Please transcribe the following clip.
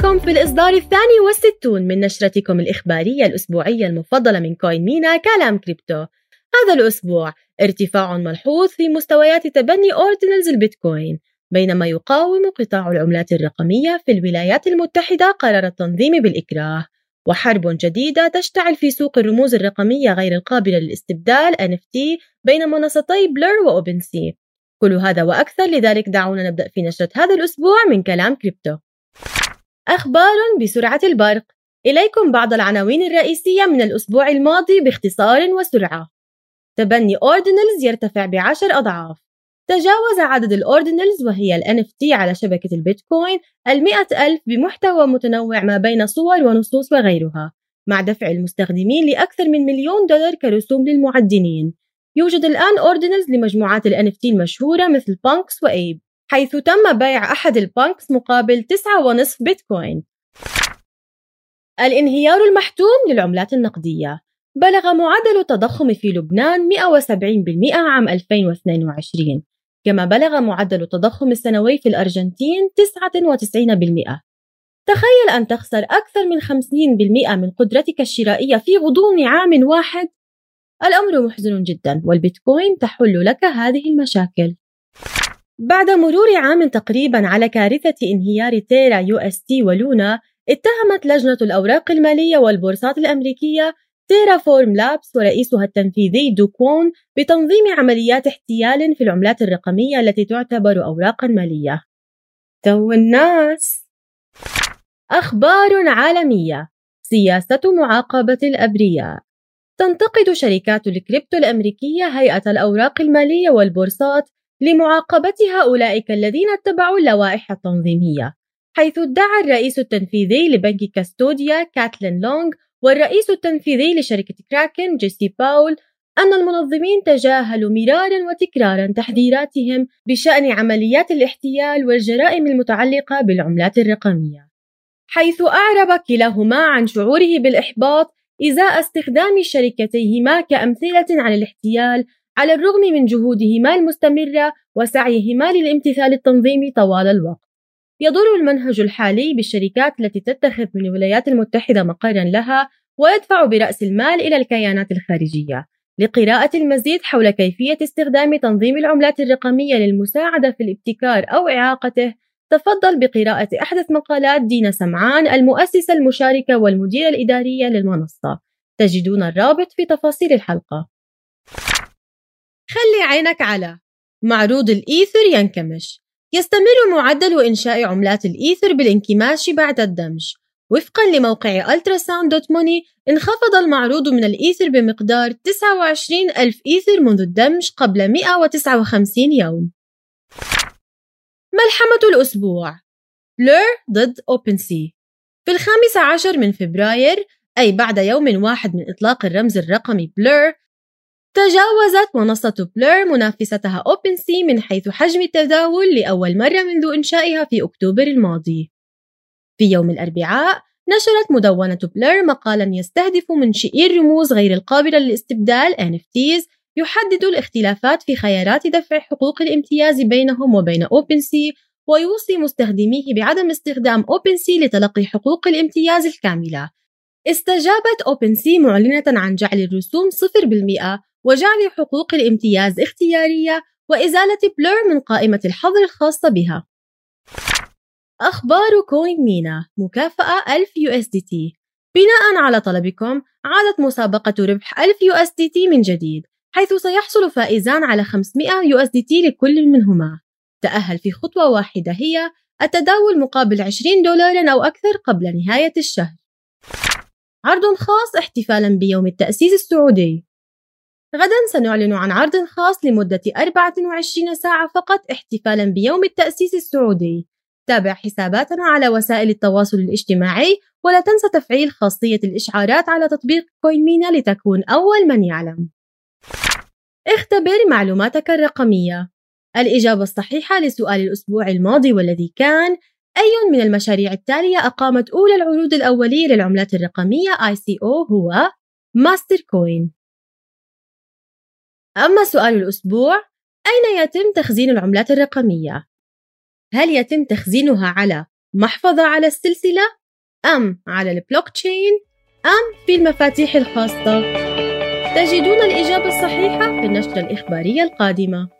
بكم في الإصدار الثاني والستون من نشرتكم الإخبارية الأسبوعية المفضلة من CoinMENA كلام كريبتو. هذا الأسبوع ارتفاع ملحوظ في مستويات تبني Ordinals البيتكوين بينما يقاوم قطاع العملات الرقمية في الولايات المتحدة قرار التنظيم بالإكراه. وحرب جديدة تشتعل في سوق الرموز الرقمية غير القابلة للاستبدال NFT بين منصتي Blur و OpenSea كل هذا وأكثر لذلك دعونا نبدأ في نشرة هذا الأسبوع من كلام كريبتو. أخبار بسرعة البرق. إليكم بعض العناوين الرئيسية من الأسبوع الماضي باختصار وسرعة. تبني Ordinals يرتفع بعشر أضعاف. تجاوز عدد ال Ordinals وهي ال NFT على شبكة البيتكوين المئة ألف بمحتوى متنوع ما بين صور ونصوص وغيرها مع دفع المستخدمين لأكثر من مليون دولار كرسوم للمعدنين. يوجد الآن Ordinals لمجموعات ال NFT المشهورة مثل Punks و Ape حيث تم بيع أحد البانكس مقابل 9.5 بيتكوين. الانهيار المحتوم للعملات النقدية. بلغ معدل التضخم في لبنان 170% عام 2022 كما بلغ معدل التضخم السنوي في الأرجنتين 99% تخيل أن تخسر أكثر من 50% من قدرتك الشرائية في غضون عام واحد. الأمر محزن جدا والبيتكوين تحل لك هذه المشاكل. بعد مرور عام تقريبا على كارثة انهيار Terra UST و Luna اتهمت لجنة الأوراق المالية والبورصات الأمريكية Terraform Labs ورئيسها التنفيذي دو كوون بتنظيم عمليات احتيال في العملات الرقمية التي تعتبر أوراقا مالية. تو الناس! أخبار عالمية. سياسة معاقبة الأبرياء. تنتقد شركات الكريبتو الأمريكية هيئة الأوراق المالية والبورصات لمعاقبة أولئك الذين اتبعوا اللوائح التنظيمية حيث ادعى الرئيس التنفيذي لبنك كاستوديا كاتلين لونغ والرئيس التنفيذي لشركة كراكن جيسي باول أن المنظمين تجاهلوا مرارا وتكرارا تحذيراتهم بشأن عمليات الاحتيال والجرائم المتعلقة بالعملات الرقمية. حيث أعرب كلاهما عن شعوره بالإحباط إزاء استخدام شركتيهما كأمثلة على الاحتيال على الرغم من جهودهما المستمرة وسعيهما للامتثال التنظيمي طوال الوقت. يضر المنهج الحالي بالشركات التي تتخذ من الولايات المتحدة مقرا لها ويدفع برأس المال إلى الكيانات الخارجية. لقراءة المزيد حول كيفية استخدام تنظيم العملات الرقمية للمساعدة في الابتكار أو إعاقته، تفضل بقراءة أحدث مقالات دينا سمعان المؤسسة المشاركة والمديرة الإدارية للمنصة. تجدون الرابط في تفاصيل الحلقة. خلي عينك على معروض الإيثر ينكمش. يستمر معدل إنشاء عملات الإيثر بالانكماش بعد الدمج. وفقا لموقع ألتراساوند دوت موني انخفض المعروض من الإيثر بمقدار 29 ألف إيثر منذ الدمج قبل 159 يوم. ملحمة الأسبوع. بلور ضد أوبن سي في الخامس عشر من فبراير أي بعد يوم واحد من إطلاق الرمز الرقمي بلور تجاوزت منصة بلور منافستها أوبن سي من حيث حجم التداول لأول مرة منذ إنشائها في أكتوبر الماضي. في يوم الأربعاء نشرت مدونة بلور مقالا يستهدف منشئي الرموز غير القابلة للاستبدال NFTs يحدد الاختلافات في خيارات دفع حقوق الامتياز بينهم وبين أوبن سي ويوصي مستخدميه بعدم استخدام أوبن سي لتلقي حقوق الامتياز الكاملة. استجابت أوبن سي معلنة عن جعل الرسوم 0% وجعل حقوق الامتياز اختيارية وإزالة بلور من قائمة الحظر الخاصة بها. أخبار كوين مينا مكافأة 1000 USDT بناء على طلبكم عادت مسابقة ربح 1000 USDT من جديد حيث سيحصل فائزان على 500 USDT لكل منهما. تأهل في خطوة واحدة هي التداول مقابل 20 دولارا أو أكثر قبل نهاية الشهر. عرض خاص احتفالا بيوم التأسيس السعودي. غدا سنعلن عن عرض خاص لمدة 24 ساعة فقط احتفالا بيوم التأسيس السعودي. تابع حساباتنا على وسائل التواصل الاجتماعي ولا تنسى تفعيل خاصية الإشعارات على تطبيق كوينمينا لتكون أول من يعلم. اختبر معلوماتك الرقمية. الإجابة الصحيحة لسؤال الأسبوع الماضي والذي كان أي من المشاريع التالية أقامت أولى العروض الأولية للعملات الرقمية ICO هو ماستر كوين أما سؤال الأسبوع أين يتم تخزين العملات الرقمية؟ هل يتم تخزينها على محفظة على السلسلة أم على البلوك تشين أم في المفاتيح الخاصة؟ تجدون الإجابة الصحيحة في النشرة الإخبارية القادمة